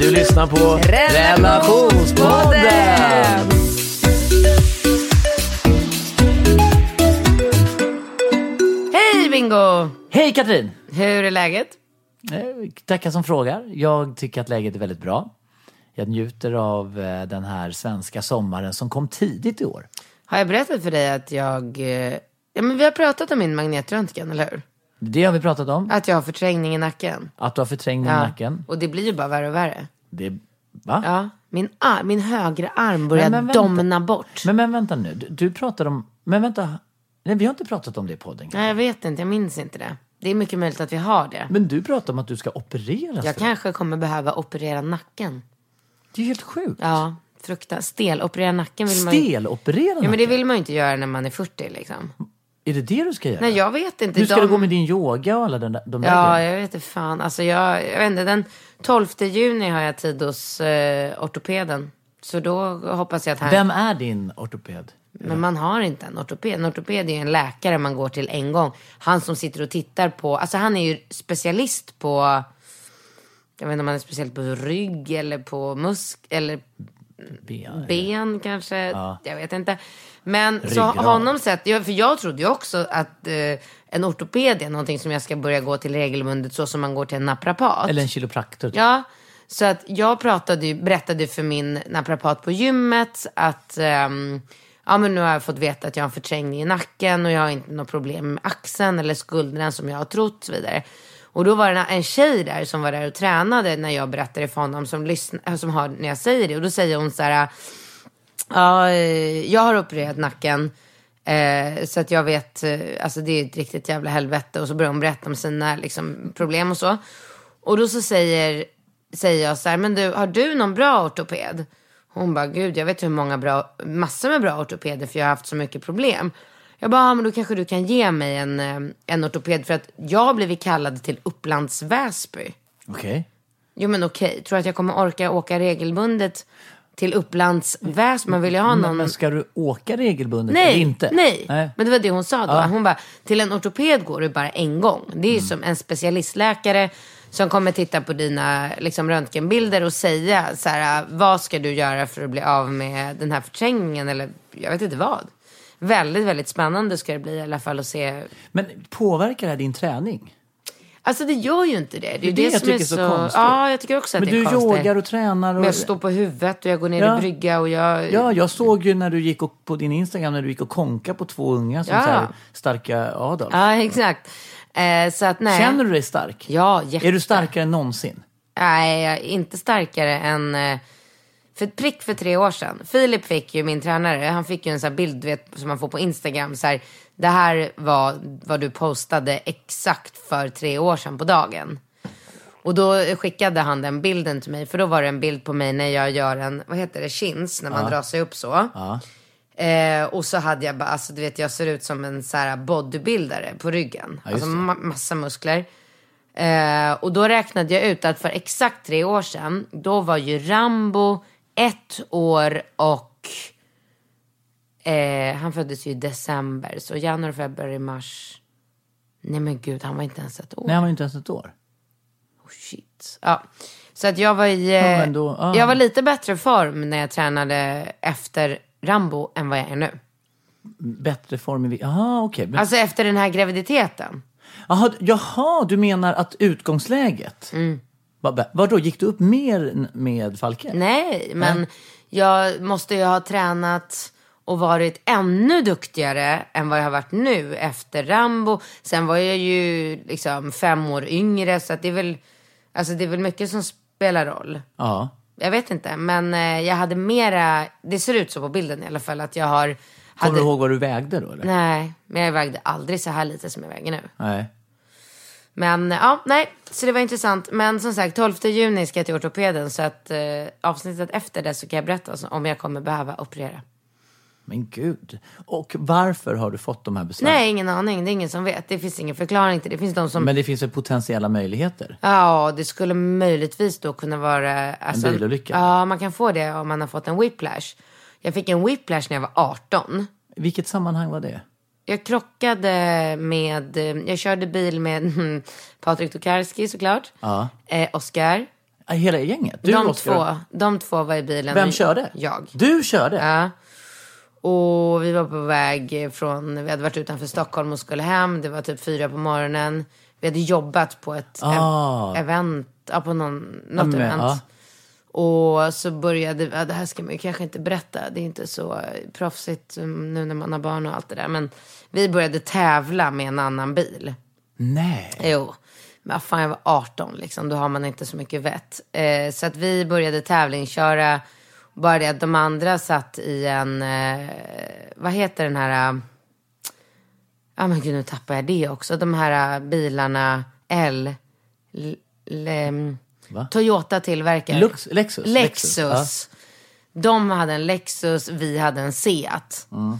Du lyssnar på Relationspodden. Hej Bingo! Hej Katrin! Hur är läget? Eh, Tackar som frågar. Jag tycker att läget är väldigt bra. Jag njuter av eh, den här svenska sommaren som kom tidigt i år. Har jag berättat för dig att jag... eh, Ja men vi har pratat om min magnetröntgen, eller hur? Det har vi pratat om. Att jag har förträngning i nacken. Att du har förträngning i nacken. Och det blir ju bara värre och värre. Det, va? Ja, min, ar- min högra arm börjar Men- vänta. domna bort. Men, men vänta nu, du, du pratar om... Men vänta. Nej, vi har inte pratat om det i podden. Nej, jag vet inte, jag minns inte det. Det är mycket möjligt att vi har det. Men du pratar om att du ska opereras. Jag för- kanske kommer behöva operera nacken. Det är helt sjukt. Ja, fruktansvärt. Stel. Operera nacken vill man ju... Steloperera Ja, men det nacken? vill man ju inte göra när man är 40 liksom. Är det det du ska göra? Nej, jag vet inte. Hur ska De- det gå med din yoga och alla den där, de där Ja, grejerna? jag vet inte fan. Alltså jag, jag vet inte, den 12 juni har jag tid hos eh, ortopeden. Så då hoppas jag att han... Vem är din ortoped? Men man har inte en ortoped. En ortoped är ju en läkare man går till en gång. Han som sitter och tittar på, alltså han är ju specialist på, jag vet inte om han är specielist på rygg eller på musk eller Ben. ben kanske. Jag vet inte. Men så Ryggrad. honom sett, för jag trodde ju också att eh, en ortoped är någonting som jag ska börja gå till regelbundet så som man går till en naprapat. Eller en kiropraktor. typ. Ja, så att jag pratade, berättade för min naprapat på gymmet att ehm, ja, men nu har jag fått veta att jag har en förträngning i nacken och jag har inte något problem med axeln eller skuldran som jag har trott och så vidare. Och då var det en tjej där som var där och tränade när jag berättade för honom som, lyssnar, som hör när jag säger det. Och då säger hon så här, ja, eh, jag har opererat nacken. Eh, så att jag vet, eh, alltså det är ett riktigt jävla helvete. Och så börjar hon berätta om sina liksom, problem och så. Och då så säger, säger jag så här, men du, har du någon bra ortoped? Hon bara, gud jag vet hur många bra, massor med bra ortopeder för jag har haft så mycket problem. Jag bara, ja, men då kanske du kan ge mig en, eh, en ortoped för att jag har blivit kallad till Upplands Väsby. Okej. Jo men okej, tror du att jag kommer orka åka regelbundet till Upplands Väsby? Man vill ju ha någon... Men, men ska du åka regelbundet Nej, eller inte? nej, nej. Men det var det hon sa då. Ja. Hon bara, till en ortoped går du bara en gång. Det är ju som en specialistläkare som kommer titta på dina liksom, röntgenbilder och säga så här, vad ska du göra för att bli av med den här förträngningen eller jag vet inte vad. Väldigt, väldigt spännande ska det bli i alla fall att se. Men påverkar det här din träning? Alltså det gör ju inte det. Det är Det det, jag som tycker är så... så konstigt. Ja, jag tycker också att Men det är du konstigt. yogar och tränar och... Men jag står på huvudet och jag går ner Ja. i brygga och jag... Ja, jag såg ju när du gick och, på din Instagram när du gick och konka på två unga som Ja. så här, starka Adolf. Ja, exakt. Eh, så att nej. Känner du dig stark? Ja, jätte. Är du starkare än någonsin? Nej, jag är inte starkare än... eh, För prick för tre år sedan. Filip fick ju, min tränare, han fick ju en sån här bild vet, som man får på Instagram. Så här, det här var vad du postade exakt för tre år sedan på dagen. Och då skickade han den bilden till mig. För då var det en bild på mig när jag gör en, vad heter det, chins, när man drar sig upp så. Eh, och så hade jag bara, alltså du vet jag ser ut som en så här bodybuildare på ryggen. Ja, alltså ma- massa muskler. Eh, och då räknade jag ut att för exakt tre år sedan, då var ju Rambo ett år och eh, han föddes ju i december. Så januari, februari, mars. Nej men gud, han var inte ens ett år. Nej, han var inte ens ett år. Oh, shit. Ja. Så att jag var i... eh, Ja, då- ja. Jag var lite bättre form när jag tränade efter Rambo än vad jag är nu. Bättre form i... Jaha, okej. Men, Alltså efter den här graviditeten. Jaha, jaha, du menar att utgångsläget? Mm. Vad, vadå, gick du upp mer med Falke? Nej, men jag måste ju ha tränat och varit ännu duktigare än vad jag har varit nu efter Rambo. Sen var jag ju liksom fem år yngre så det är väl, alltså det är väl mycket som spelar roll. Ja. Jag vet inte, men eh, jag hade mera, det ser ut så på bilden i alla fall, att jag har... Kommer Hade, du ihåg vad du vägde då eller? Nej, men jag vägde aldrig så här lite som jag väger nu. Nej. Men ja, nej, så det var intressant. Men som sagt, 12 juni ska jag till ortopeden så att eh, avsnittet efter det så kan jag berätta om jag kommer behöva operera. Men gud. Och varför har du fått de här besvären? Nej, ingen aning. Det är ingen som vet. Det finns ingen förklaring till det. Det finns de som... Men det finns väl potentiella möjligheter? Ja, det skulle möjligtvis då kunna vara... Alltså, bilolycka? Ja, man kan få det om man har fått en whiplash. Jag fick en whiplash när jag var 18. I vilket sammanhang var det? Jag krockade med... Jag körde bil med mm, Patrik Tokarski såklart. Ja. Eh, Oscar. Ah, Hela gänget? Du, de, Oscar? två, de två var i bilen. Vem körde? Jag. Du körde? Ja. Och vi var på väg från, vi hade varit utanför Stockholm och skulle hem. Det var typ fyra på morgonen. Vi hade jobbat på ett Ah. ev- event, ja, på någon, något men, event. ja. Och så började, ja, det här ska man ju kanske inte berätta. Det är inte så eh, proffsigt um, nu när man har barn och allt det där. Men vi började tävla med en annan bil. Nej. Jo, men fan jag var 18 liksom, då har man inte så mycket vett. Eh, så att vi började tävlingsköra, bara det att de andra satt i en, eh, vad heter den här, ja ah, men gud nu tappar jag det också, de här eh, bilarna L, L, L Va? Toyota tillverkar. Lux, Lexus? Lexus. De hade en Lexus, vi hade en Seat. Mm.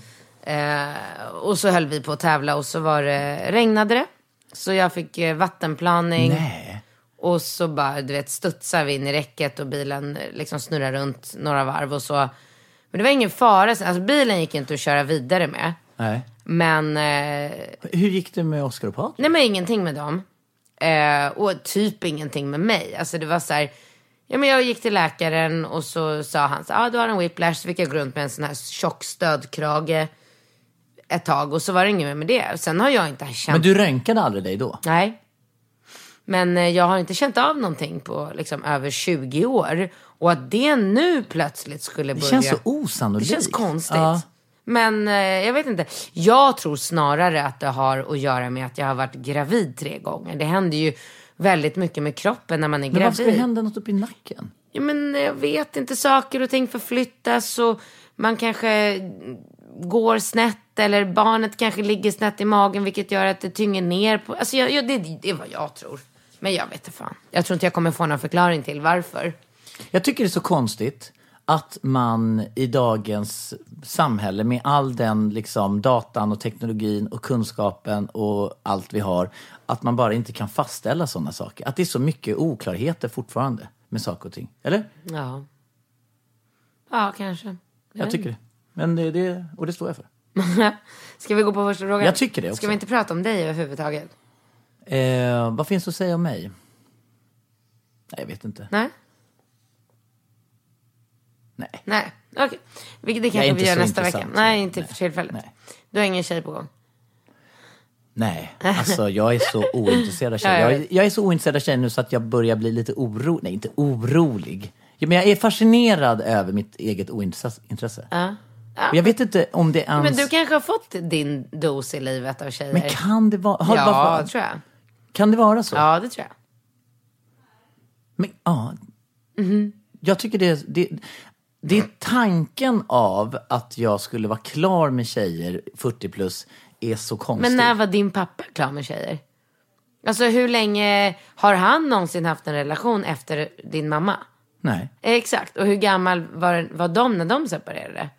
Eh, och så höll vi på att tävla och så var det, regnade det. Så jag fick eh, vattenplaning. Nej. Och så bara, du vet, studsade vi in i räcket och bilen eh, liksom snurrade runt några varv och så. Men det var ingen fara. Alltså bilen gick inte att köra vidare med. Nej. Men, eh, Hur gick det med Oscar och Patrik? nej men ingenting med dem. Eh, och typ ingenting med mig. Alltså det var så här, ja men jag gick till läkaren och så sa han så ah, du har en whiplash. Så fick jag gå runt med en sån här tjock stödkrage ett tag och så var det inget mer med det. Sen har jag inte känt Men du röntgade aldrig dig då? Nej. Men eh, jag har inte känt av någonting på liksom över 20 år. Och att det nu plötsligt skulle Det börja. känns så Det osannolikt. känns konstigt. Ja. Men eh, jag vet inte. Jag tror snarare att det har att göra med att jag har varit gravid tre gånger. Det händer ju väldigt mycket med kroppen när man är Men varför ska det gravid. hända något uppe i nacken? Ja, men jag vet inte, saker och ting förflyttas och man kanske går snett eller barnet kanske ligger snett i magen vilket gör att det tynger ner på... Alltså jag, jag, det, det är vad jag tror. Men jag vet inte fan. Jag tror inte jag kommer få någon förklaring till varför. Jag tycker det är så konstigt att man i dagens samhälle med all den liksom datan och teknologin och kunskapen och allt vi har, att man bara inte kan fastställa sådana saker. Att det är så mycket oklarheter fortfarande med saker och ting. Eller? Ja. Ja, kanske. Jag tycker det. Men det, det, och det står jag för. Ska vi gå på första frågan? Jag tycker det också. Ska vi inte prata om dig överhuvudtaget? Eh, vad finns att säga om mig? Nej, jag vet inte. Nej? Nej. Nej. Okej. Vilket det kanske vi gör nästa vecka. Nej, inte Nej. för tillfället. Nej. Du har ingen tjej på gång? Nej, alltså jag är så ointresserad av tjejer. jag Jag, är- så ointresserad av tjejer nu så att jag börjar bli lite orolig. Nej, inte orolig. Ja, Men jag är fascinerad över mitt eget ointresse. intresse. Och Jag vet inte om det ens... Men du kanske har fått din dos i livet av tjejer? Men kan det vara... Har, ja, varför- tror jag. Kan det vara så? Ja, det tror jag. Men, ja. Mhm. Jag tycker det, det, det är tanken av att jag skulle vara klar med tjejer 40 plus är så konstig. Men när var din pappa klar med tjejer? Alltså hur länge har han någonsin haft en relation efter din mamma? Nej, Exakt. Och hur gammal var, var de när de separerade?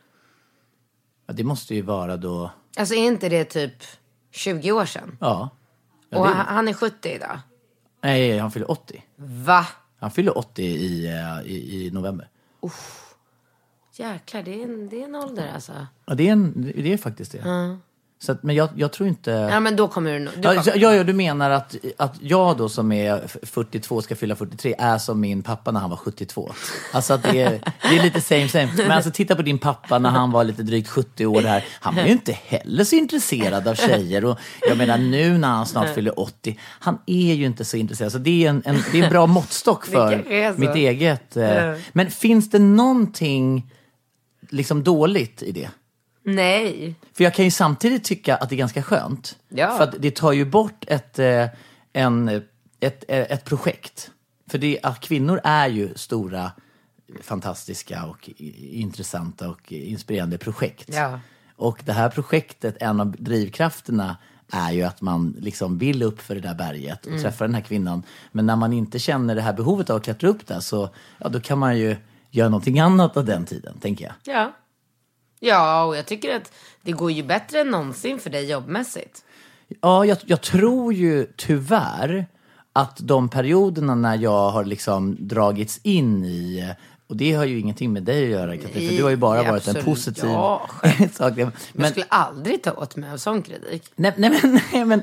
Ja, det måste ju vara då... Alltså är inte det typ 20 år sedan? Ja. ja Och det, han, han är 70 idag. nej, han fyller 80. Va? Han fyller 80 i, eh, i, i november. Jäklar, det är en, det är en ålder alltså. Ja, det är, en, det är faktiskt det. Så att, men jag, jag tror inte... Ja men då kommer du du Ja, kommer- ja, ja, du menar att, att jag då som är f- 42 ska fylla 43 är som min pappa när han var 72. Alltså att det är, det är lite same same. Men alltså titta på din pappa när han var lite drygt 70 år här. Han var ju inte heller så intresserad av tjejer. Och jag menar nu när han snart fyller 80, han är ju inte så intresserad. Så det är en, en, det är en bra måttstock för mitt eget. Eh. Men finns det någonting liksom dåligt i det? Nej. För jag kan ju samtidigt tycka att det är ganska skönt. Ja. För att det tar ju bort ett, eh, en, ett, eh, ett projekt. För det, att kvinnor är ju stora, fantastiska och intressanta och inspirerande projekt. Ja. Och det här projektet, en av drivkrafterna är ju att man liksom vill upp för det där berget och träffa den här kvinnan. Men när man inte känner det här behovet av att klättra upp där så ja, då kan man ju göra någonting annat av den tiden, tänker jag. Ja. Ja, och jag tycker att det går ju bättre än någonsin för dig jobbmässigt. Ja, jag, jag tror ju tyvärr att de perioderna när jag har liksom dragits in i och det har ju ingenting med dig att göra Katrin, för du har ju bara Nej, varit en absolut. positiv Ja, sak. Jag Men, skulle aldrig ta åt mig av sån kritik. nej, nej, men, nej, men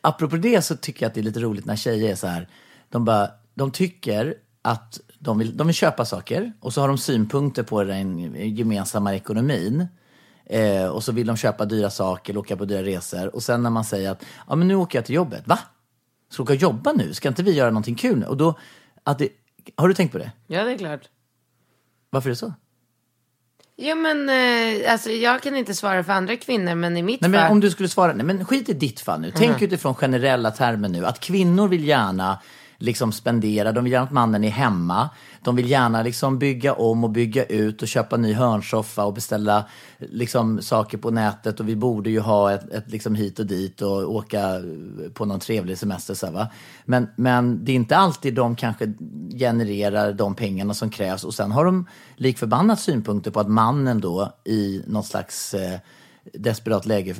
apropå det så tycker jag att det är lite roligt när tjejer är så här, de, bara, de tycker att de vill, de vill köpa saker och så har de synpunkter på den gemensamma ekonomin. Eh, och så vill de köpa dyra saker, åka på dyra resor. Och sen när man säger att ja, men nu åker jag till jobbet. Va? Ska du åka och jobba nu? Ska inte vi göra någonting kul nu? Och då, att det, har du tänkt på det? Ja, det är klart. Varför är det så? Ja, men eh, alltså, jag kan inte svara för andra kvinnor, men i mitt Nej, fall... men om du skulle svara, nej men skit i ditt fall nu. Tänk utifrån generella termer nu. Att kvinnor vill gärna liksom spendera, de vill gärna att mannen är hemma. De vill gärna liksom bygga om och bygga ut och köpa ny hörnsoffa och beställa liksom saker på nätet. Och vi borde ju ha ett, ett liksom hit och dit och åka på någon trevlig semester. Så va? Men, men det är inte alltid de kanske genererar de pengarna som krävs. Och sen har de likförbannat synpunkter på att mannen då i någon slags eh, desperat läge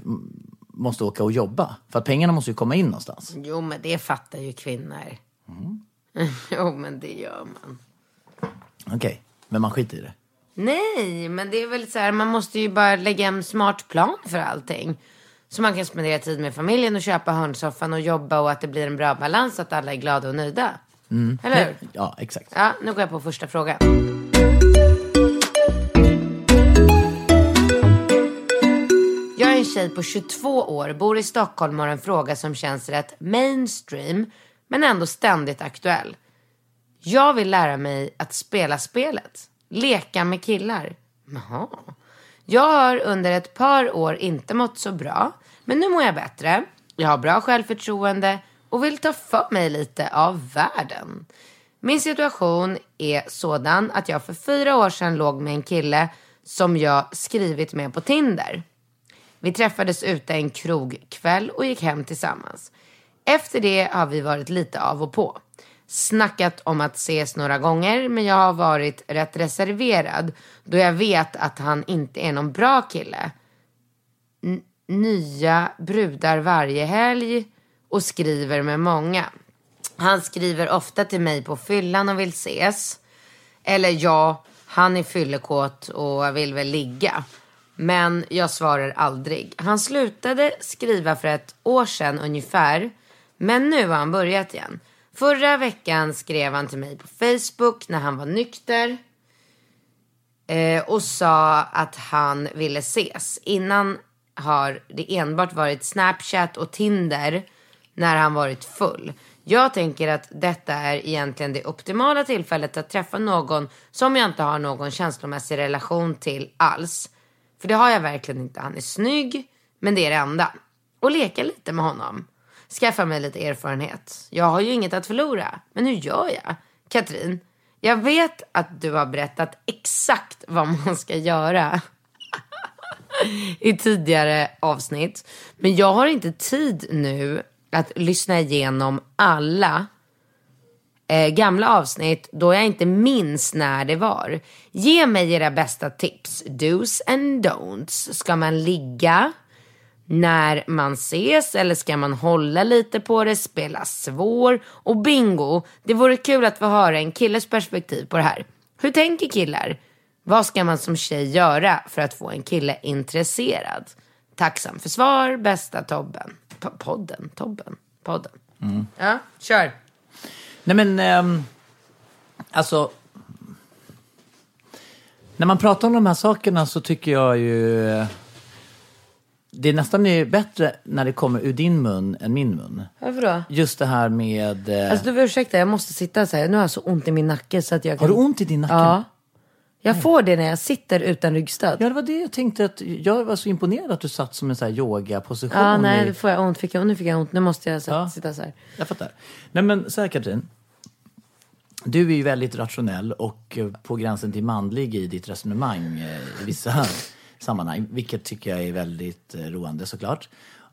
måste åka och jobba. För att pengarna måste ju komma in någonstans. Jo, men det fattar ju kvinnor. Mm. jo, men det gör man. Okej, men man skiter i det. Nej, men det är väl så här, man måste ju bara lägga en smart plan för allting. Så man kan spendera tid med familjen och köpa hörnsoffan och jobba och att det blir en bra balans så att alla är glada och nöjda. Eller hur? Ja, exakt. Ja, nu går jag på första frågan. Jag är en tjej på 22 år, bor i Stockholm och har en fråga som känns rätt mainstream, men ändå ständigt aktuell. Jag vill lära mig att spela spelet. Leka med killar. Jaha. Jag har under ett par år inte mått så bra, men nu mår jag bättre. Jag har bra självförtroende och vill ta för mig lite av världen. Min situation är sådan att jag för fyra år sedan låg med en kille som jag skrivit med på Tinder. Vi träffades ute en krogkväll och gick hem tillsammans. Efter det har vi varit lite av och på. Snackat om att ses några gånger men jag har varit rätt reserverad då jag vet att han inte är någon bra kille. N- nya brudar varje helg och skriver med många. Han skriver ofta till mig på fyllan och vill ses. Eller ja, han är fyllekåt och vill väl ligga. Men jag svarar aldrig. Han slutade skriva för ett år sedan ungefär. Men nu har han börjat igen. Förra veckan skrev han till mig på Facebook när han var nykter. Eh, och sa att han ville ses. Innan har det enbart varit Snapchat och Tinder när han varit full. Jag tänker att detta är egentligen det optimala tillfället att träffa någon som jag inte har någon känslomässig relation till alls. För det har jag verkligen inte. Han är snygg, men det är det enda. Och leka lite med honom. Skaffa mig lite erfarenhet. Jag har ju inget att förlora. Men hur gör jag? Katrin, jag vet att du har berättat exakt vad man ska göra i tidigare avsnitt. Men jag har inte tid nu att lyssna igenom alla eh, gamla avsnitt då jag inte minns när det var. Ge mig era bästa tips. Do's and don'ts. Ska man ligga när man ses eller ska man hålla lite på det, spela svår? Och bingo, det vore kul att få höra en killes perspektiv på det här. Hur tänker killar? Vad ska man som tjej göra för att få en kille intresserad? tacksam för svar, bästa Tobben. P- podden, Tobben, podden. Mm. Ja, kör. Nej men, ehm, alltså. När man pratar om de här sakerna så tycker jag ju... Det är nästan är bättre när det kommer ur din mun än min mun. Varför då? Just det här med... eh, Alltså du får ursäkta, jag måste sitta så här. Nu har jag så ont i min nacke så att jag har kan... du ont i din nacke? Ja. Jag får det när jag sitter utan ryggstöd. Ja, det var det jag tänkte. att Jag var så imponerad att du satt som en sån här yogaposition. Ja, nej, i- nu får jag ont. Fick jag, nu fick jag ont. Nu måste jag så, Ja. sitta så här. Jag fattar. Nej men så här Katrin. Du är ju väldigt rationell och eh, på gränsen till manlig i ditt resonemang eh, i vissa sammanhang. Vilket tycker jag är väldigt eh, roande såklart.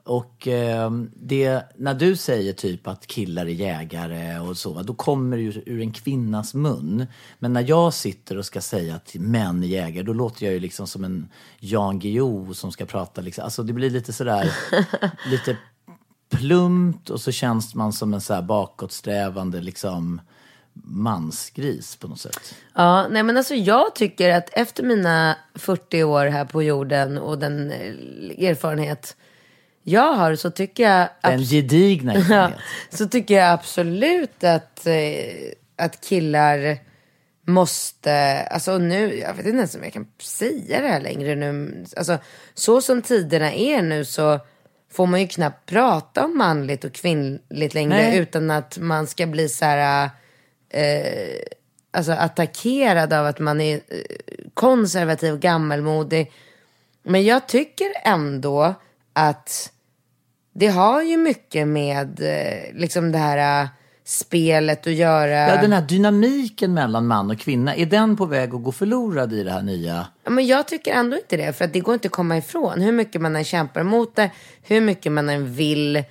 Och eh, det, när du säger typ att killar är jägare och så, då kommer det ju ur en kvinnas mun. Men när jag sitter och ska säga att män är jägare, då låter jag ju liksom som en Jan Guillou som ska prata liksom. Alltså det blir lite sådär, lite plumpt och så känns man som en så här bakåtsträvande liksom mansgris på något sätt. Ja, nej men alltså jag tycker att efter mina 40 år här på jorden och den eh, erfarenhet jag har så tycker jag... Den gedigna Ja, erfarenhet. så tycker jag absolut att, eh, att killar måste, alltså nu, jag vet inte ens om jag kan säga det här längre nu. Alltså så som tiderna är nu så får man ju knappt prata om manligt och kvinnligt längre Nej. utan att man ska bli så här, eh, alltså attackerad av att man är eh, konservativ och gammalmodig. Men jag tycker ändå att det har ju mycket med eh, liksom det här eh, spelet att göra. Ja, den här dynamiken mellan man och kvinna, är den på väg att gå förlorad i det här nya? Ja, men jag tycker ändå inte det, för att det går inte att komma ifrån. Hur mycket man än kämpar emot det, hur mycket man än vill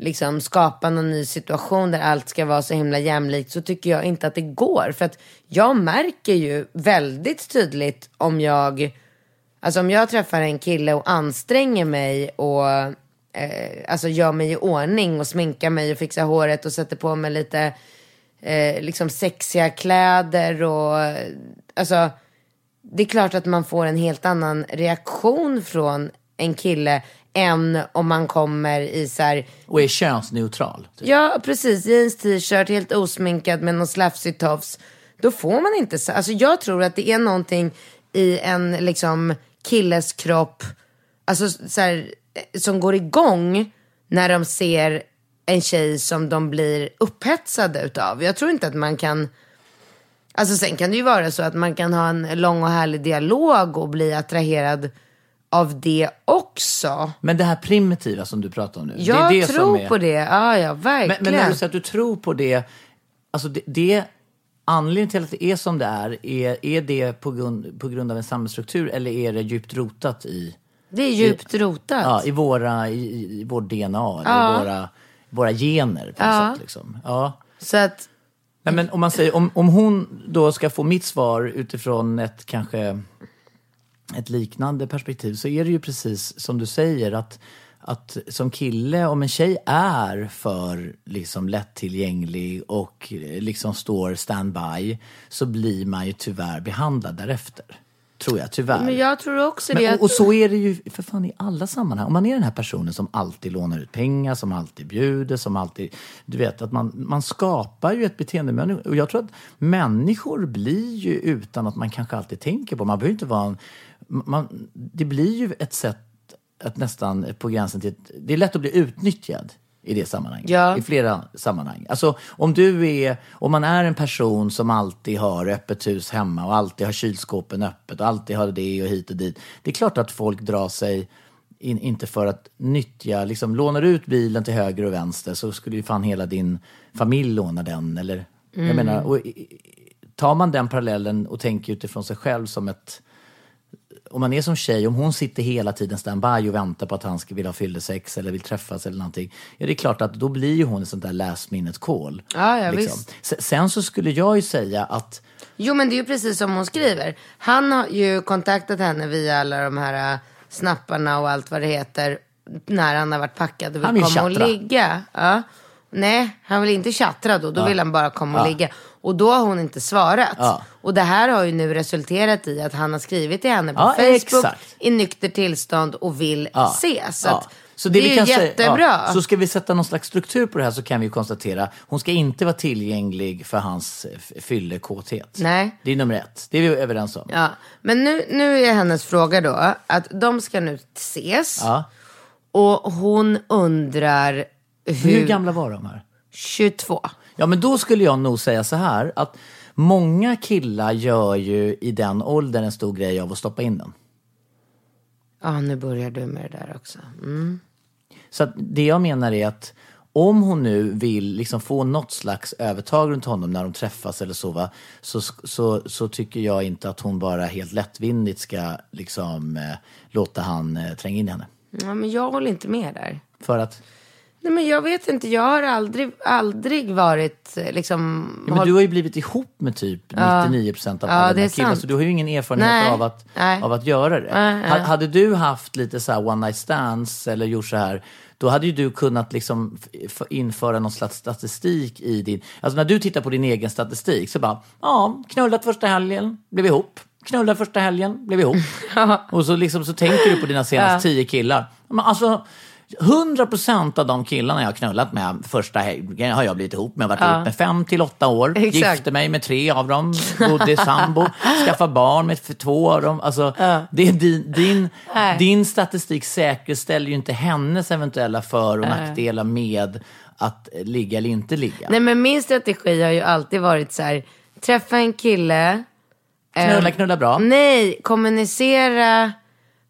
liksom, skapa någon ny situation där allt ska vara så himla jämlikt, så tycker jag inte att det går. För att jag märker ju väldigt tydligt om jag, alltså om jag träffar en kille och anstränger mig och eh, alltså gör mig i ordning och sminkar mig och fixar håret och sätter på mig lite eh, liksom sexiga kläder och alltså det är klart att man får en helt annan reaktion från en kille än om man kommer i så här, Och är könsneutral? Typ. ja precis, jeans, t-shirt, helt osminkad med någon slafsig tofs. Då får man inte så, alltså jag tror att det är någonting i en liksom killes kropp, alltså så här, som går igång när de ser en tjej som de blir upphetsade utav. Jag tror inte att man kan Alltså sen kan det ju vara så att man kan ha en lång och härlig dialog och bli attraherad av det också. Men det här primitiva som du pratar om nu. Jag det är det tror som är... på det, ja ja Men, verkligen. men när du säger att du tror på det, alltså det, det anledningen till att det är som det är, är, är det på grund, på grund av en samhällsstruktur eller är det djupt rotat i, det är djupt rotat. ja, i, våra, i, i vår DNA, eller i våra, våra gener på Ja. sätt? Liksom. Ja. Så att, Nej, men om man säger, om, om hon då ska få mitt svar utifrån ett kanske ett liknande perspektiv så är det ju precis som du säger att, att som kille, om en tjej är för liksom lättillgänglig och eh, liksom står standby så blir man ju tyvärr behandlad därefter. Tror jag, tyvärr. men jag tror också det. Men, att, och, och så är det ju för fan i alla sammanhang. Om man är den här personen som alltid lånar ut pengar, som alltid bjuder, som alltid... Du vet, att man, man skapar ju ett beteendemönster. Och jag tror att människor blir ju utan att man kanske alltid tänker på. Man behöver inte vara en... Man, det blir ju ett sätt att nästan på gränsen till... Ett, det är lätt att bli utnyttjad i det sammanhanget. Ja. I flera sammanhang. Alltså om du är, om man är en person som alltid har öppet hus hemma och alltid har kylskåpen öppet och alltid har det och hit och dit. Det är klart att folk drar sig in, inte för att nyttja, liksom lånar du ut bilen till höger och vänster så skulle ju fan hela din familj låna den. Eller, jag menar, och, tar man den parallellen och tänker utifrån sig själv som ett om man är som tjej, om hon sitter hela tiden standby och väntar på att han ska vilja ha fyllesex eller vill träffas eller någonting. Ja, det är klart att då blir ju hon ett sånt där last minute call. liksom. Ja, ja. Se- Sen så skulle jag ju säga att Jo men det är ju precis som hon skriver. Han har ju kontaktat henne via alla de här äh, snapparna och allt vad det heter. När han har varit packad och vill Han vill komma och tjattra. ligga. Ja. nej, han vill inte chattra då. Då vill han bara komma och Ja. ligga. Och då har hon inte svarat. Ja. Och det här har ju nu resulterat i att han har skrivit till henne på Ja, Facebook exakt. i nykter tillstånd och vill Ja. ses. Så, att, det, är vi kan säga- jättebra. ja, så ska vi sätta någon slags struktur på det här så kan vi konstatera hon ska inte vara tillgänglig för hans fyllekåthet. Nej. Det är nummer ett. Det är vi överens om. Ja, men nu, nu är hennes fråga då att de ska nu ses Ja. och hon undrar hur... Hur gamla var de här? 22. Ja, men då skulle jag nog säga så här att många killar gör ju i den åldern en stor grej av att stoppa in den. Ja, nu börjar du med det där också. Mm. Så det jag menar är att om hon nu vill liksom få något slags övertag runt honom när de träffas eller så, va, så, så, så tycker jag inte att hon bara helt lättvindigt ska liksom, eh, låta han eh, tränga in i henne. Ja, men jag håller inte med där. För att, Nej, men jag vet inte, jag har aldrig, aldrig varit eh, liksom... ja, men du har ju blivit ihop med typ 99 procent av Ja, alla dina killar, sant. så du har ju ingen erfarenhet Nej. av, att, Nej. av att göra det. Nej. Ha- Hade du haft lite så one night stands eller gjort så här, då hade ju du kunnat liksom införa någon slags statistik i din... Alltså när du tittar på din egen statistik så bara, ja, knullat första helgen, blev ihop. Knullat första helgen, blev ihop. Och så, liksom, så tänker du på dina senaste tio killar. Men alltså, 100% av de killarna jag har knullat med första helgen har jag blivit ihop med. Varit ihop med fem till åtta år. Exakt. Gifte mig med tre av dem. Bodde sambo. Skaffade barn med två av dem. Alltså, det är din, din, din statistik säkerställer ju inte hennes eventuella för och nackdelar med att ligga eller inte ligga. Nej, men min strategi har ju alltid varit så här, träffa en kille. Knulla, ehm, knulla bra. Nej, kommunicera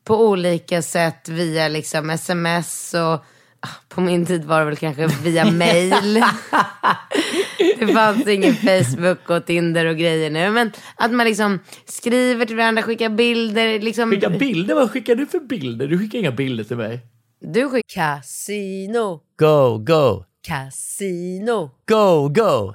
på olika sätt via liksom sms och ah, på min tid var det väl kanske via mail. det fanns ingen Facebook och Tinder och grejer nu. Men att man liksom skriver till varandra, skickar bilder. Liksom, Skicka bilder? Vad skickar du för bilder? Du skickar inga bilder till mig. Du skickar casino, Go, go, casino, go, go.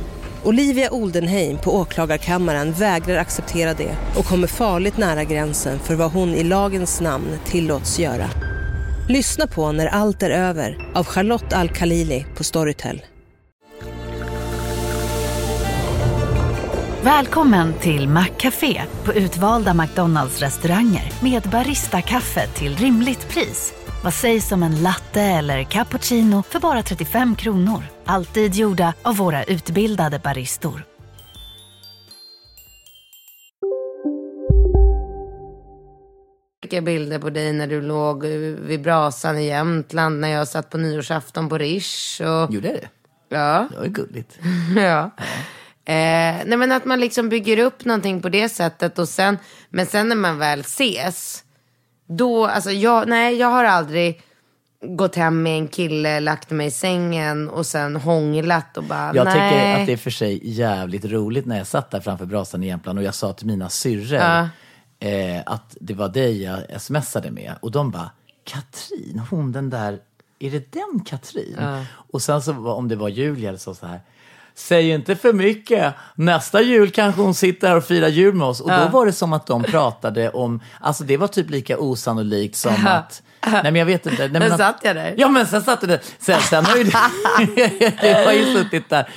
Olivia Oldenheim på åklagarkammaren vägrar acceptera det och kommer farligt nära gränsen för vad hon i lagens namn tillåts göra. Lyssna på När allt är över av Charlotte Al-Khalili på Storytel. Välkommen till Maccafé på utvalda McDonalds restauranger med Baristakaffe till rimligt pris. Vad sägs om en latte eller cappuccino för bara 35 kronor? Alltid gjorda av våra utbildade baristor. Skicka bilder på dig när du låg vid brasan i Jämtland när jag satt på nyårsafton på Rish. Och, Gjorde det? ja. Det var ju gulligt. ja. Eh, nej men att man liksom bygger upp någonting på det sättet och sen, men sen när man väl ses, då, alltså jag, nej jag har aldrig gått hem med en kille, lagt mig i sängen och sen hånglat och bara Jag nej. tycker att det är för sig jävligt roligt när jag satt där framför brasan i Jämtland och jag sa till mina syrror Ja. eh, att det var dig jag smsade med. Och de bara, Katrin, hon den där, är det den Katrin? Och sen så om det var Julia eller så, så här, säg inte för mycket. Nästa jul kanske hon sitter här och firar jul med oss. Och då var det som att de pratade om, alltså det var typ lika osannolikt som att Nej men jag vet inte. Nej, men Men att- satt jag där? Ja men sen satt du där. Sen, sen har ju du har ju suttit där.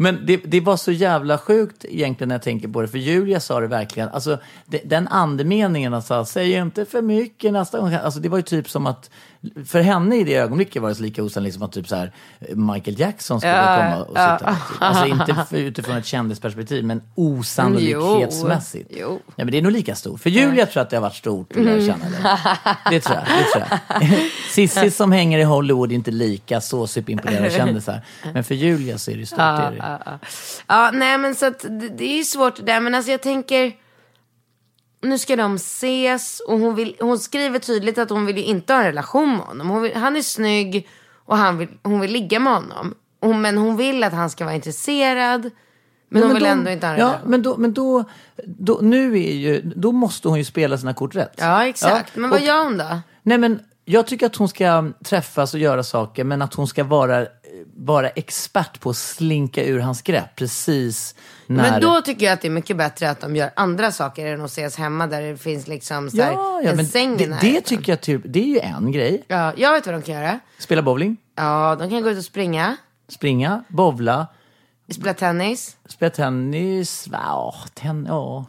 Men det, det var så jävla sjukt egentligen när jag tänker på det. För Julia sa det verkligen. Alltså det, den andemeningen, alltså, säg inte för mycket nästa gång. Alltså det var ju typ som att, för henne i det ögonblicket var det så lika osannolikt som att typ så här, Michael Jackson skulle Ja, komma och sitta där. Typ. Alltså inte för, utifrån ett kändisperspektiv, men osannolikhetsmässigt. Jo, jo. Nej, men det är nog lika stort. För Julia tror jag att det har varit stort att lära känna dig. Det tror jag. Det tror jag. Cissi som hänger i Hollywood är inte lika så superimponerad kändisar. Men för Julia så är det stort. det är det. Ja, nej men så att det, det är ju svårt det där. Men alltså jag tänker, nu ska de ses och hon, vill, hon skriver tydligt att hon vill ju inte ha en relation med honom. Hon vill, han är snygg och han vill, hon vill ligga med honom. Hon, men hon vill att han ska vara intresserad. Men hon vill då, ändå inte ha en ja, relation. men då, men då, då, nu är ju, då måste hon ju spela sina kort rätt. Ja, exakt. Ja, Men vad och- gör hon då? Nej, men jag tycker att hon ska träffas och göra saker, men att hon ska vara, vara expert på att slinka ur hans grepp precis när... Men då tycker jag att det är mycket bättre att de gör andra saker än att ses hemma där det finns liksom så här, ja, ja, en säng det, det närheten. tycker jag typ, det är ju en grej. Ja, jag vet vad de kan göra. Spela bowling, Ja, de kan gå ut och springa, springa, bowla, spela tennis. spela tennis, ja, ten, ja.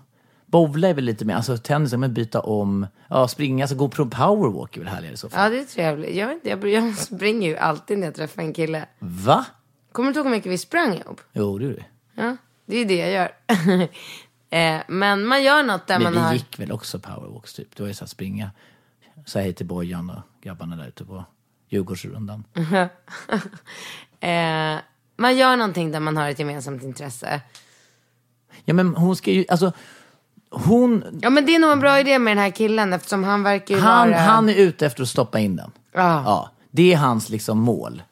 Bowla är väl lite mer, alltså tennis, men byta om, ja, springa, alltså gå på powerwalk är väl härligare i så fall. Ja, det är trevligt. Jag, vet inte, jag, springer ju alltid när jag träffar en kille. Va? Kommer du inte ihåg hur mycket vi sprang ihop? Jo, det är det. Ja, det är det jag gör. eh, men man gör något där Men man vi har... gick väl också powerwalks typ. Det var ju så här springa, säga hej till Bojan och grabbarna där ute på Djurgårdsrundan. Eh, man gör någonting där man har ett gemensamt intresse. Ja men hon ska ju, alltså hon, Ja, men det är nog en bra idé med den här killen eftersom han verkar ju han, vara... han är ute efter att stoppa in den. Ja. Ja, det är hans liksom mål.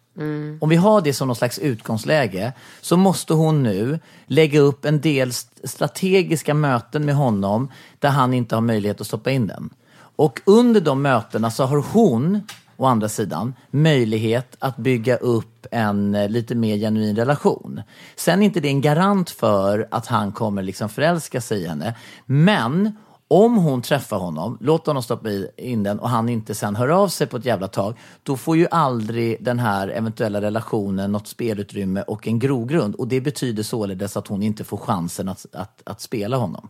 Om vi har det som någon slags utgångsläge så måste hon nu lägga upp en del st- strategiska möten med honom där han inte har möjlighet att stoppa in den. Och under de mötena så har hon, å andra sidan, möjlighet att bygga upp en eh, lite mer genuin relation. Sen är inte det en garant för att han kommer liksom förälska sig i henne. Men om hon träffar honom, låter honom stoppa in den och han inte sen hör av sig på ett jävla tag, då får ju aldrig den här eventuella relationen något spelutrymme och en grogrund. Och det betyder således att hon inte får chansen att, att, att spela honom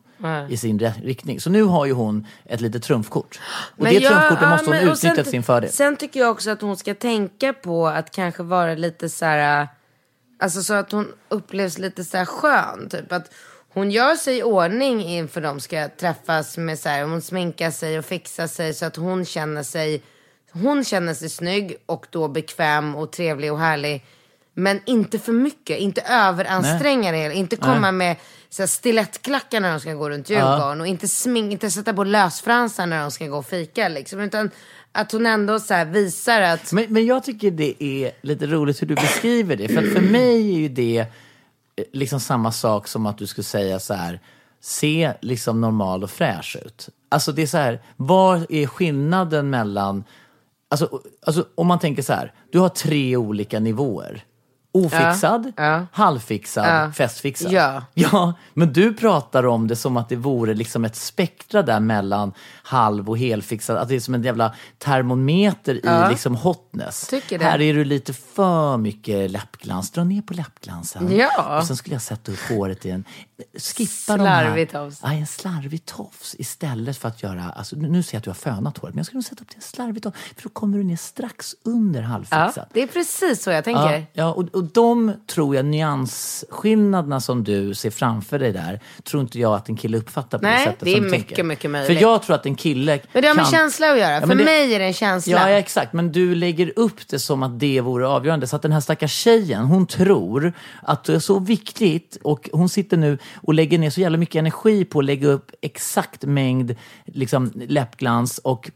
i sin riktning. Så nu har ju hon ett litet trumfkort. Och Men det jag- trumfkortet ja, måste hon utnyttja till sin fördel. Sen tycker jag också att hon ska tänka på att kanske vara lite så här, alltså så att hon upplevs lite så här skön. Typ att hon gör sig i ordning inför de ska träffas med så här, hon sminkar sig och fixar sig så att hon känner sig, hon känner sig snygg och då bekväm och trevlig och härlig. Men inte för mycket, inte överanstränga det inte komma med så här, stilettklackar när de ska gå runt Djurgården och inte, smink, inte sätta på lösfransar när de ska gå och fika liksom. Utan att hon ändå så här visar att, Men, men jag tycker det är lite roligt hur du beskriver det. För att för mig är ju det liksom samma sak som att du skulle säga så här, se liksom normal och fräsch ut. Alltså det är så här, vad är skillnaden mellan, alltså, alltså om man tänker så här, du har tre olika nivåer. Ofixad, Ja. halvfixad, Ja. festfixad. Ja. ja, men du pratar om det som att det vore liksom ett spektra där mellan halv och helfixad. Att det är som en jävla termometer i liksom hotness. Tycker det. Här är du lite för mycket läppglans. Dra ner på läppglansen. Ja. Och sen skulle jag sätta upp håret i en... Skippa Slarvig de här. tofs. Ja, en slarvig tofs istället för att göra... Alltså, nu ser jag att du har fönat håret, men jag skulle nog sätta upp det en slarvig tofs. För då kommer du ner strax under ja, halvfixad. det är precis så jag Ja, tänker. ja och, och de tror jag nyansskillnaderna som du ser framför dig där, tror inte jag att en kille uppfattar på Nej, det sättet det är som mycket, tänker. mycket möjligt. För jag tror att en kille Men det har med kan... känsla att göra. Ja, För det- mig är det en känsla. Ja, ja, exakt. Men du lägger upp det som att det vore avgörande. Så att den här stackars tjejen, hon tror att det är så viktigt och hon sitter nu och lägger ner så jävla mycket energi på att lägga upp exakt mängd liksom, läppglans och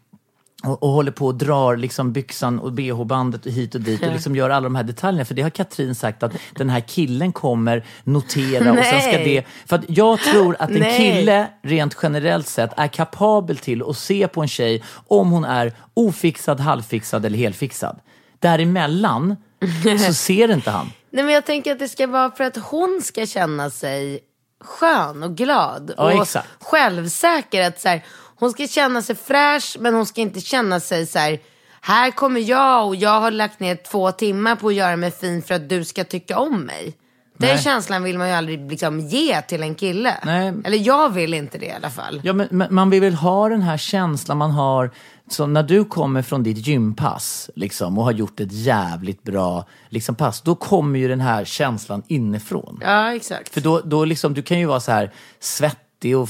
och, och håller på och drar liksom byxan och bh-bandet hit och dit och liksom gör alla de här detaljerna. För det har Katrin sagt att den här killen kommer notera och sen ska det... För att jag tror att en Nej. kille rent generellt sett är kapabel till att se på en tjej om hon är ofixad, halvfixad eller helfixad. Däremellan så ser inte han. Nej men jag tänker att det ska vara för att hon ska känna sig skön och glad. Ja, och exakt. självsäker. Att så här, hon ska känna sig fräsch men hon ska inte känna sig så här. Här kommer jag och jag har lagt ner två timmar på att göra mig fin för att du ska tycka om mig. Den Nej. känslan vill man ju aldrig liksom ge till en kille. Nej. Eller jag vill inte det i alla fall. Ja, men, men man vill väl ha den här känslan man har så när du kommer från ditt gympass liksom, och har gjort ett jävligt bra liksom, pass, då kommer ju den här känslan inifrån. Ja, exakt. För då, då liksom, du kan ju vara så här svettig och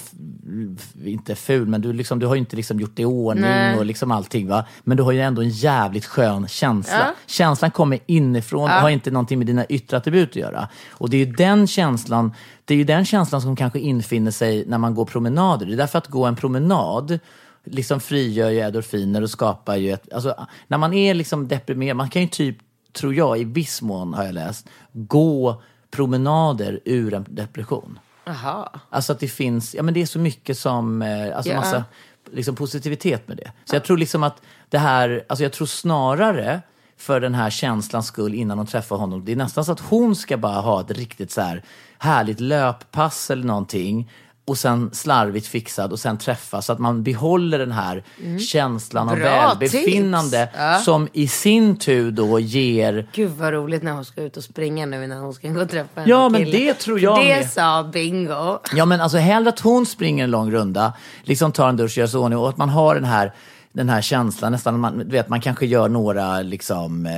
inte ful, men du, liksom, du har ju inte liksom gjort det i ordning Nej. och liksom allting va. Men du har ju ändå en jävligt skön känsla. Ja. Känslan kommer inifrån och har inte någonting med dina yttre attribut att göra. Och det är ju den känslan, det är ju den känslan som kanske infinner sig när man går promenader. Det är därför att gå en promenad liksom frigör ju endorfiner och skapar ju ett, alltså när man är liksom deprimerad, man kan ju typ, tror jag, i viss mån har jag läst, gå promenader ur en depression. Jaha. Alltså att det finns, ja men det är så mycket som, eh, alltså Ja. massa liksom positivitet med det. Så jag tror liksom att det här, alltså jag tror snarare för den här känslans skull innan hon träffar honom, det är nästan så att hon ska bara ha ett riktigt så här härligt löppass eller någonting och sen slarvigt fixad och sen träffas så att man behåller den här känslan av Mm. Bra välbefinnande. Ja. som i sin tur då ger Gud vad roligt när hon ska ut och springa nu innan hon ska gå och träffa en Ja, men kille. det tror jag Det med. sa Bingo. Ja men alltså hellre att hon springer en lång runda, liksom tar en dusch, gör sig ordning och att man har den här, den här känslan, nästan, man, du vet, man kanske gör några liksom eh,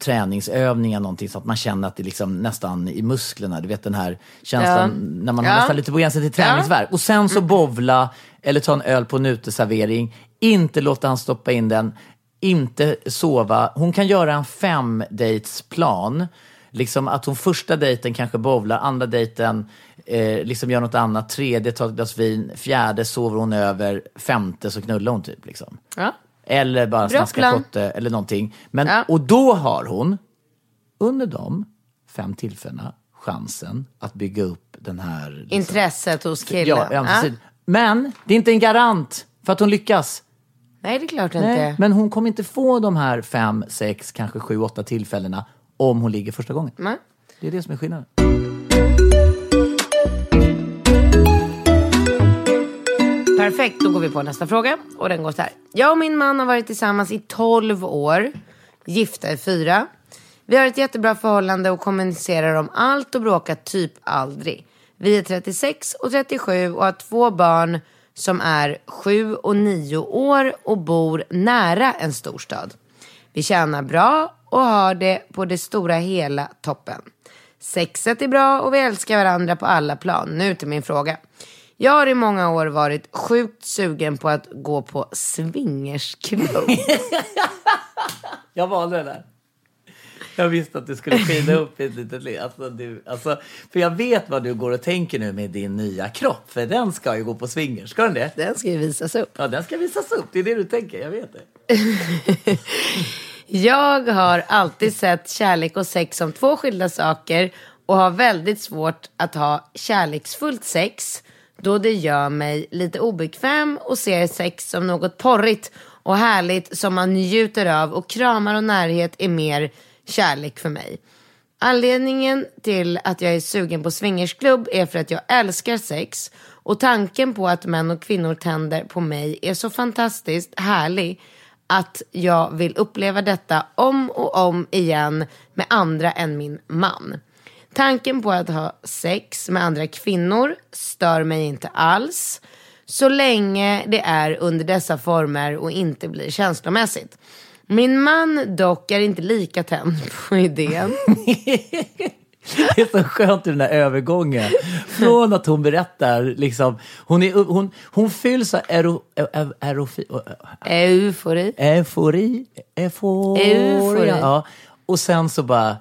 träningsövningar någonting så att man känner att det liksom nästan i musklerna, du vet den här känslan Ja. när man har Ja. nästan lite på gränsen till träningsvärk. Och sen så bovla eller ta en öl på en uteservering, inte låta han stoppa in den, inte sova. Hon kan göra en femdatesplan. Liksom att hon första dejten kanske bovlar, andra dejten eh, liksom gör något annat, tredje tar ett glas vin, fjärde sover hon över, femte så knullar hon typ. Liksom. Ja. Eller bara snaska kotte eller någonting. Men, Ja. Och då har hon, under de fem tillfällena, chansen att bygga upp den här... Liksom, Intresset hos killen. Ja, ja, Ja. Men det är inte en garant för att hon lyckas. Nej, det är klart Nej, inte. men hon kommer inte få de här fem, sex, kanske sju, åtta tillfällena om hon ligger första gången. Nej. Det är det som är skillnaden. Perfekt, då går vi på nästa fråga. Och den går så här. Jag och min man har varit tillsammans i 12 år. Gifta i fyra. Vi har ett jättebra förhållande och kommunicerar om allt och bråkar typ aldrig. Vi är 36 och 37 och har två barn som är 7 och 9 år och bor nära en storstad. Vi tjänar bra och har det på det stora hela toppen. Sexet är bra och vi älskar varandra på alla plan. Nu till min fråga. Jag har i många år varit sjukt sugen på att gå på swingersklubb. Jag valde det där. Jag visste att du skulle skina upp i ett litet le. Alltså, du, alltså, för jag vet vad du går och tänker nu med din nya kropp. För den ska ju gå på swingers. Ska den det? Den ska ju visas upp. Ja, den ska visas upp. Det är det du tänker. Jag vet det. Jag har alltid sett kärlek och sex som två skilda saker och har väldigt svårt att ha kärleksfullt sex då det gör mig lite obekväm och ser sex som något porrigt och härligt som man njuter av och kramar och närhet är mer kärlek för mig. Anledningen till att jag är sugen på swingersklubb är för att jag älskar sex och tanken på att män och kvinnor tänder på mig är så fantastiskt härlig att jag vill uppleva detta om och om igen med andra än min man. Tanken på att ha sex med andra kvinnor stör mig inte alls så länge det är under dessa former och inte blir känslomässigt. Min man dock är inte lika tänd på idén. Det är så skönt i den här övergången. Från att hon berättar, liksom, hon, är, hon, hon fylls av ero, ero, erofi, Eufori. eufori. Eufori. Eufori. Ja. Och sen så bara,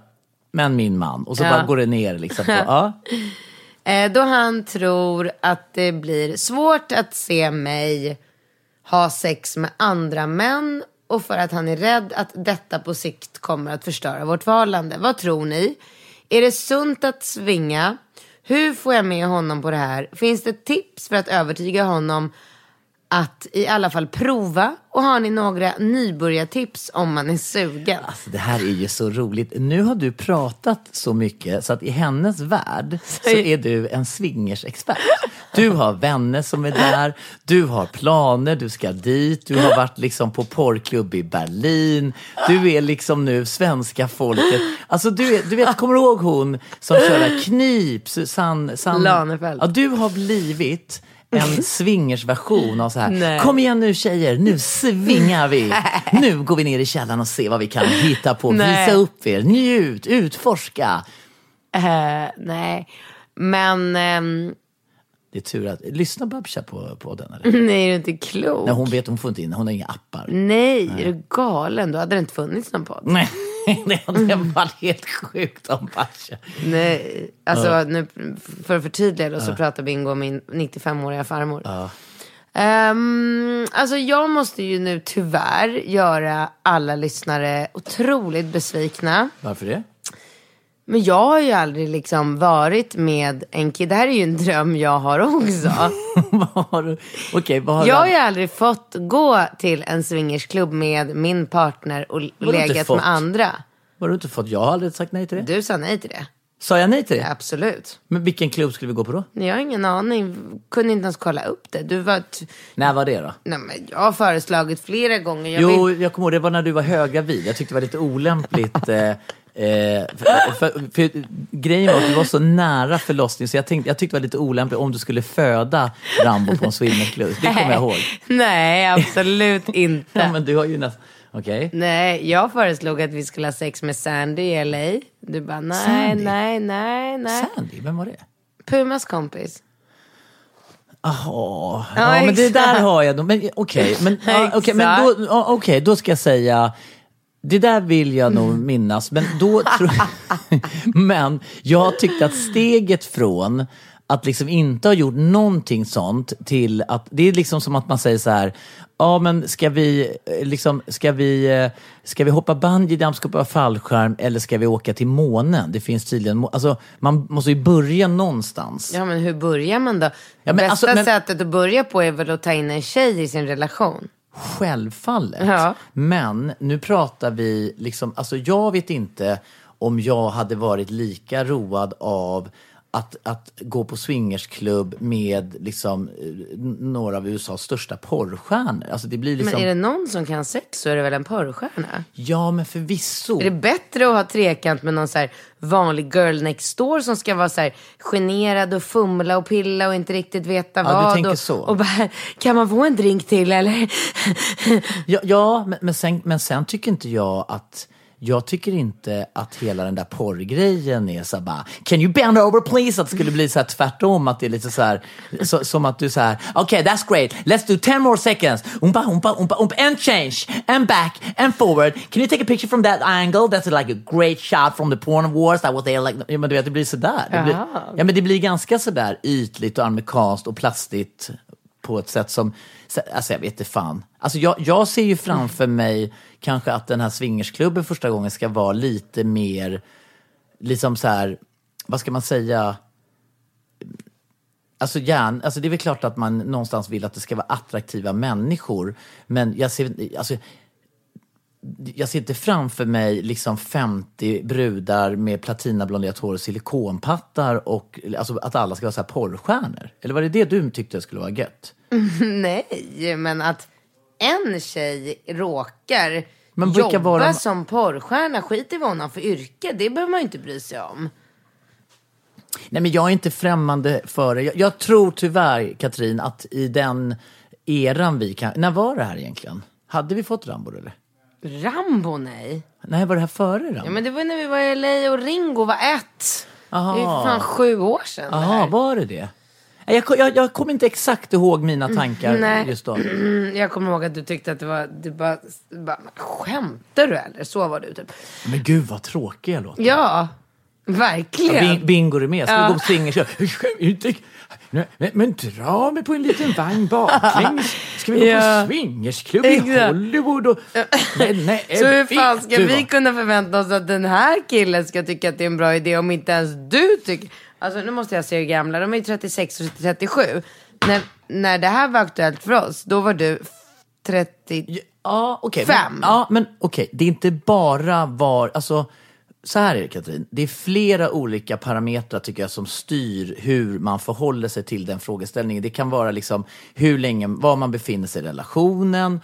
men min man. Och så Ja. bara går det ner. Liksom, på, ja. Eh, då han tror att det blir svårt att se mig ha sex med andra män och för att han är rädd att detta på sikt kommer att förstöra vårt förhållande. Vad tror ni? Är det sunt att svinga? Hur får jag med honom på det här? Finns det tips för att övertyga honom att i alla fall prova. Och har ni några nybörjartips om man är sugen? Alltså, det här är ju så roligt. Nu har du pratat så mycket så att i hennes värld så är du en swingersexpert. Du har vänner som är där, du har planer, du ska dit, du har varit liksom på porrklubb i Berlin, du är liksom nu svenska folket. Alltså du, är, du vet, kommer du ihåg hon som körde knip, Susanne, San, Lanefeld. Ja, du har blivit en swingersversion av så här. Nej. Kom igen nu tjejer, nu svingar vi. Nu går vi ner i källaren och ser vad vi kan hitta på. Nej. Visa upp er, njut, utforska. Eh, nej, men ehm, Det är tur att, lyssna Babsha på, på den eller? nej, är du inte klok? Nej, hon vet, hon får inte in, hon har inga appar. Nej, är du galen? Då hade det inte funnits någon podd. Nej, det hade varit helt sjukt om Babsha. Nej, alltså nu, för att förtydliga då så pratar Bingo om min 95-åriga farmor. Ehm, alltså jag måste ju nu tyvärr göra alla lyssnare otroligt besvikna. Varför det? Men jag har ju aldrig liksom varit med en kille. Det här är ju en dröm jag har också. Vad har du? Okej, vad har Jag har ju aldrig fått gå till en swingersklubb med min partner och legat med andra. Vad har du inte fått? Jag har aldrig sagt nej till det. Du sa nej till det. Sa jag nej till det? Absolut. Men vilken klubb skulle vi gå på då? Jag har ingen aning. Kunde inte ens kolla upp det. Du var... T- När var det då? Nej, men jag har föreslagit flera gånger. Jag Jo, vill... jag kommer ihåg det var när du var höggravid. Jag tyckte det var lite olämpligt. Eh, för, för, för, grejen var att du var så nära förlossning så jag, tänkte, jag tyckte det var lite olämpligt om du skulle föda Rambo på en swingersklubb. Det kommer jag ihåg. Nej, absolut inte. Ja, men du har ju nästan... Okej. Nej, jag föreslog att vi skulle ha sex med Sandy i LA. Du bara, nej, Sandy? nej, nej, nej. Sandy, vem var det? Pumas kompis. Jaha, Ja, ja, men det där har jag. Men okej, men, ja, okej, men då, okej, då ska jag säga det där vill jag nog minnas, men då tror Men jag tyckte att steget från att liksom inte ha gjort någonting sånt till att, det är liksom som att man säger så här, ja men ska vi, eh, liksom, ska vi, eh, ska vi hoppa bungee jump, ska vi hoppa fallskärm eller ska vi åka till månen? Det finns tydligen, alltså man måste ju börja någonstans. Ja, men hur börjar man då? men Bästa alltså, men- sättet att börja på är väl att ta in en tjej i sin relation. Självfallet. Ja. Men nu pratar vi, liksom, alltså jag vet inte om jag hade varit lika road av att, att gå på swingersklubb med liksom, eh, några av USAs största porrstjärnor. Alltså det blir liksom, Men är det någon som kan sex så är det väl en porrstjärna? Ja, men förvisso. Är det bättre att ha trekant med någon så vanlig girl next door som ska vara så här generad och fumla och pilla och inte riktigt veta Ja, du vad? tänker och, så. och bara, kan man få en drink till eller? Ja, ja men, men, sen, men sen tycker inte jag att jag tycker inte att hela den där porrgrejen är så bara Can you bend over please? Att det skulle bli så här tvärtom, att det är lite så här så, som att du så här Okay, that's great, let's do 10 more seconds umpa, umpa, umpa, umpa, and change, and back, and forward Can you take a picture from that angle? That's like a great shot from the porn wars that was there like Ja men du vet, det blir sådär det blir. Ja men det blir ganska sådär ytligt och amerikanskt och plastigt på ett sätt som, så- alltså jag vet inte fan. Alltså jag, jag ser ju framför mig kanske att den här swingersklubben första gången ska vara lite mer, liksom så här, vad ska man säga? Alltså, gärna, alltså det är väl klart att man någonstans vill att det ska vara attraktiva människor. Men jag ser, alltså, jag ser inte framför mig liksom 50 brudar med platinablonderat hår och silikonpattar och alltså att alla ska vara så här porrstjärnor. Eller var det det du tyckte skulle vara gött? Nej, men att en tjej råkar Men jobba var de- som porrstjärna, skit i vad hon har för yrke, det behöver man ju inte bry sig om. Nej men jag är inte främmande för det. Jag, jag tror tyvärr, Katrin, att i den eran vi kan... När var det här egentligen? Hade vi fått Rambo eller? Rambo nej. Nej, var det här före Rambo? Ja men det var när vi var i LA och Ringo var ett. Aha. Det är fan sju år sedan Jaha, var det det? Nej, Jag, jag, jag kommer inte exakt ihåg mina tankar nej. just då. Mm, Jag kommer ihåg att du tyckte att det var, du bara, bara skämtar du eller? Så var du typ. Men gud vad tråkig jag låter. Ja, verkligen. Bing, bingo är med. Ska Ja. vi gå på Nej, Men, men dra mig på en liten vagn baklänges. Ska vi gå Ja. på swingersklubb i. Hollywood? Och... Men, nej, Så hur fan ska vi kunna förvänta oss att den här killen ska tycka att det är en bra idé om inte ens du tycker... Alltså nu måste jag se hur gamla, de är ju 36 och 37. när, när det här var aktuellt för oss, då var du f- 30... Ja, okej. Men, ja, men okej. Det är inte bara var... Alltså, så här är det Katrin. Det är flera olika parametrar tycker jag som styr hur man förhåller sig till den frågeställningen. Det kan vara liksom hur länge, var man befinner sig i relationen,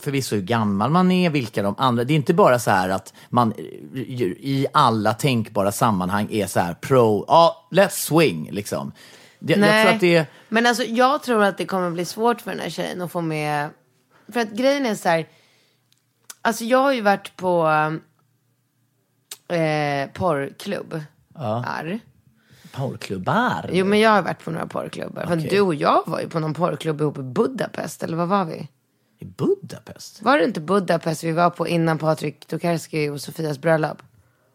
förvisso hur gammal man är, vilka de andra... Det är inte bara så här att man i alla tänkbara sammanhang är så här pro, ja, let's swing liksom. Det, att det. Men alltså jag tror att det kommer bli svårt för den här tjejen att få med... För att grejen är så här. Alltså jag har ju varit på porrklubb. Ar. Porrklubbar. Jo men jag har varit på några porrklubbar. För Okej. du och jag var ju på någon porrklubb ihop i Budapest. Eller vad var vi? I Budapest? Var det inte Budapest vi var på innan Patrik Tokarski och Sofias bröllop?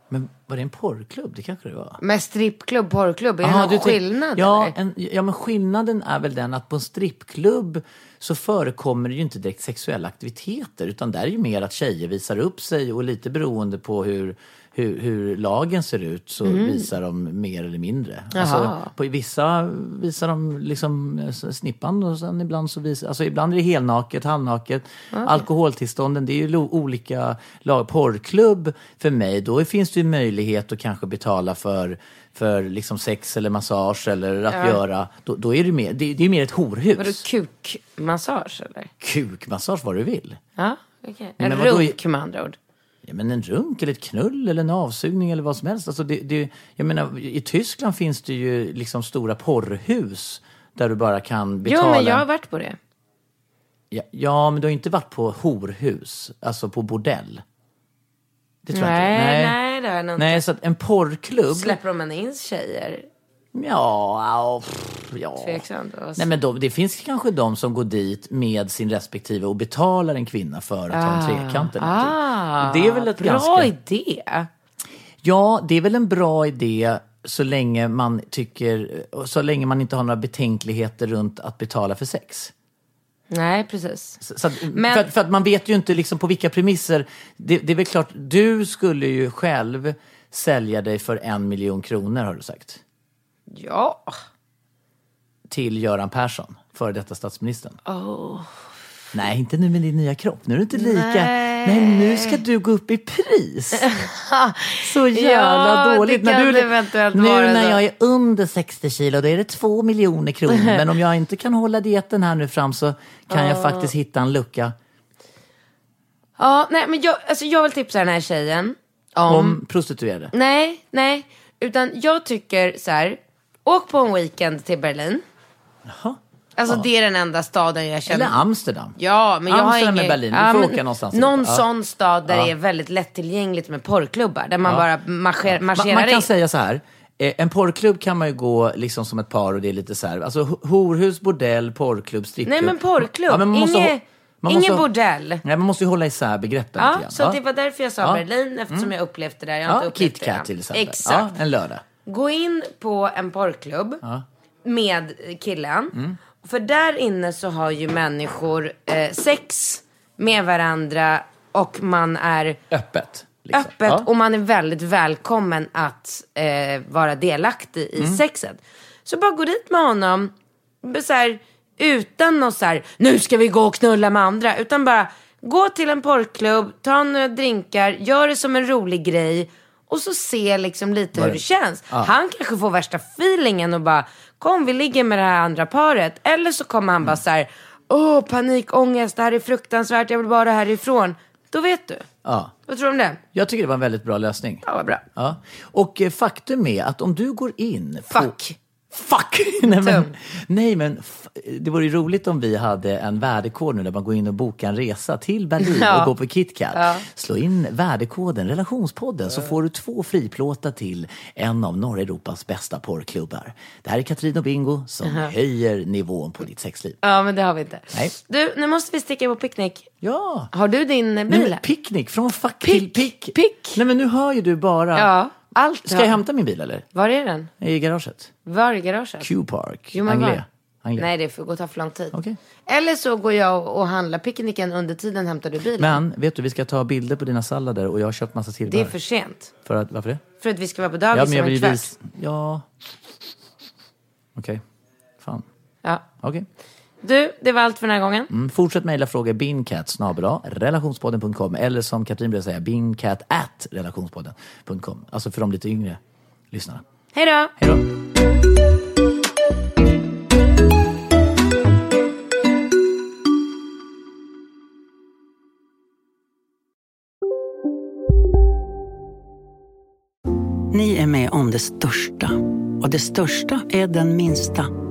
Men var det en porrklubb? Det kanske det var. Med strippklubb, porrklubb, är det Aha, någon du tänk- skillnad ja, en, ja, men skillnaden är väl den att på en strippklubb så förekommer det ju inte direkt sexuella aktiviteter utan där är ju mer att tjejer visar upp sig och lite beroende på hur, hur, hur lagen ser ut så visar de mer eller mindre. Alltså, på vissa visar de liksom eh, snippan och sen ibland så visar, alltså ibland är det helnaket, halvnaket. Alkoholtillstånden, det är ju olika lag. Porrklubb för mig, då finns det ju möjlighet att kanske betala för för liksom sex eller massage eller att göra, då, då är det mer, det, det är mer ett horhus. Vadå kukmassage eller? Kukmassage vad du vill. Ja, okej. Men En runk med andra ord. Men en runk eller ett knull eller en avsugning eller vad som helst. Alltså det, det, jag menar, I Tyskland finns det ju liksom stora porrhus där du bara kan betala. Jo men jag har varit på det. ja, ja, men du har inte varit på horhus, alltså på bordell. Det tror Nej, jag inte. nej, det har jag nog Nej, inte. så att en porrklubb. Släpper de in tjejer? Ja, pff, ja. Tveksamt. Vad- Nej, men de, det finns kanske de som går dit med sin respektive och betalar en kvinna för att ha en trekant eller. Ah, det är väl ett bra ganska... idé. Ja, det är väl en bra idé så länge man tycker, så länge man inte har några betänkligheter runt att betala för sex. Nej, precis. Så, så att, Men- för, för att man vet ju inte liksom på vilka premisser. Det, det är väl klart, du skulle ju själv sälja dig för en miljon kronor har du sagt. Ja. Till Göran Persson, före detta statsministern. Nej, inte nu med din nya kropp. Nu är du inte lika. Nej, nu ska du gå upp i pris. Så jävla Ja, dåligt. När du, nu när jag är under 60 kilo, då är det två miljoner kronor. Men om jag inte kan hålla dieten här nu fram så kan jag faktiskt hitta en lucka Ja, nej men jag, alltså jag vill tipsa den här tjejen om... om prostituerade. Nej, nej. Utan jag tycker så här. Åk på en weekend till Berlin. Jaha. Alltså det är den enda staden jag känner. Eller Amsterdam. Ja, men jag har Amsterdam ingen... eller Berlin, ja, men någonstans Någon. Ja. sån stad där Ja. det är väldigt lättillgängligt med porrklubbar. Där man bara marscher, Man, marscherar man kan in. säga så här. eh, En porrklubb kan man ju gå liksom som ett par och det är lite så här. Alltså ho- horhus, bordell, porrklubb, strippklubb. Nej men porrklubb, Ja, men man måste Inge, hå- man ingen måste- bordell. Nej, man måste ju hålla isär begreppen Ja, så Ja. det var därför jag sa Ja. Berlin eftersom jag upplevt det där. Jag har Ja, KitKat till exempel. Exakt. Ja, en lördag. Gå in på en porrklubb med killen. Mm. För där inne så har ju människor eh, sex med varandra och man är Öppet. liksom. öppet Ja. och man är väldigt välkommen att eh, vara delaktig i Mm. sexet. Så bara gå dit med honom, så här, utan något så här, nu ska vi gå och knulla med andra, utan bara gå till en porrklubb, ta några drinkar, gör det som en rolig grej och så se liksom lite hur det känns. Han kanske får värsta feelingen och bara, kom vi ligger med det här andra paret. Eller så kommer han bara så här, åh panikångest, det här är fruktansvärt, jag vill bara härifrån. Då vet du. Ja. Vad tror du om det? Jag tycker det var en väldigt bra lösning. Ja, vad bra. Ja. Och eh, faktum är att om du går in. Fuck. Fuck! nej, men, nej men det vore ju roligt om vi hade en värdekod nu där man går in och bokar en resa till Berlin Ja. och går på KitKat. Slå in värdekoden relationspodden så får du två friplåtar till en av norra Europas bästa porrklubbar. Det här är Katrin och Bingo som höjer nivån på ditt sexliv. Ja, men det har vi inte. Nej. Du, nu måste vi sticka på picknick. Ja! Har du din eh, Nej, bil? men picknick, från fuck Pick, till pick. pick. Nej men nu hör ju du bara. Ja, allt. Ska jag hämta min bil eller? Var är den? I garaget. Var i garaget? Q-park. Jo, men. Nej, det får gå ta för lång tid. Okej. Eller så går jag och handlar picknicken under tiden hämtar du bilen. Men vet du, vi ska ta bilder på dina sallader och jag har köpt massa tillbehör. det är för sent. För att, varför det? För att vi ska vara på dagis om en kvart. visa... Ja. Okej. Fan. Ja. Okej. Du, det var allt för den här gången. Mm, fortsätt mejla frågor bincat relationspodden.com eller som Katrin brukar säga bincat at relationspodden.com. Alltså för de lite yngre lyssnarna. Hej då! Hej då! Ni är med om det största. Och det största är den minsta.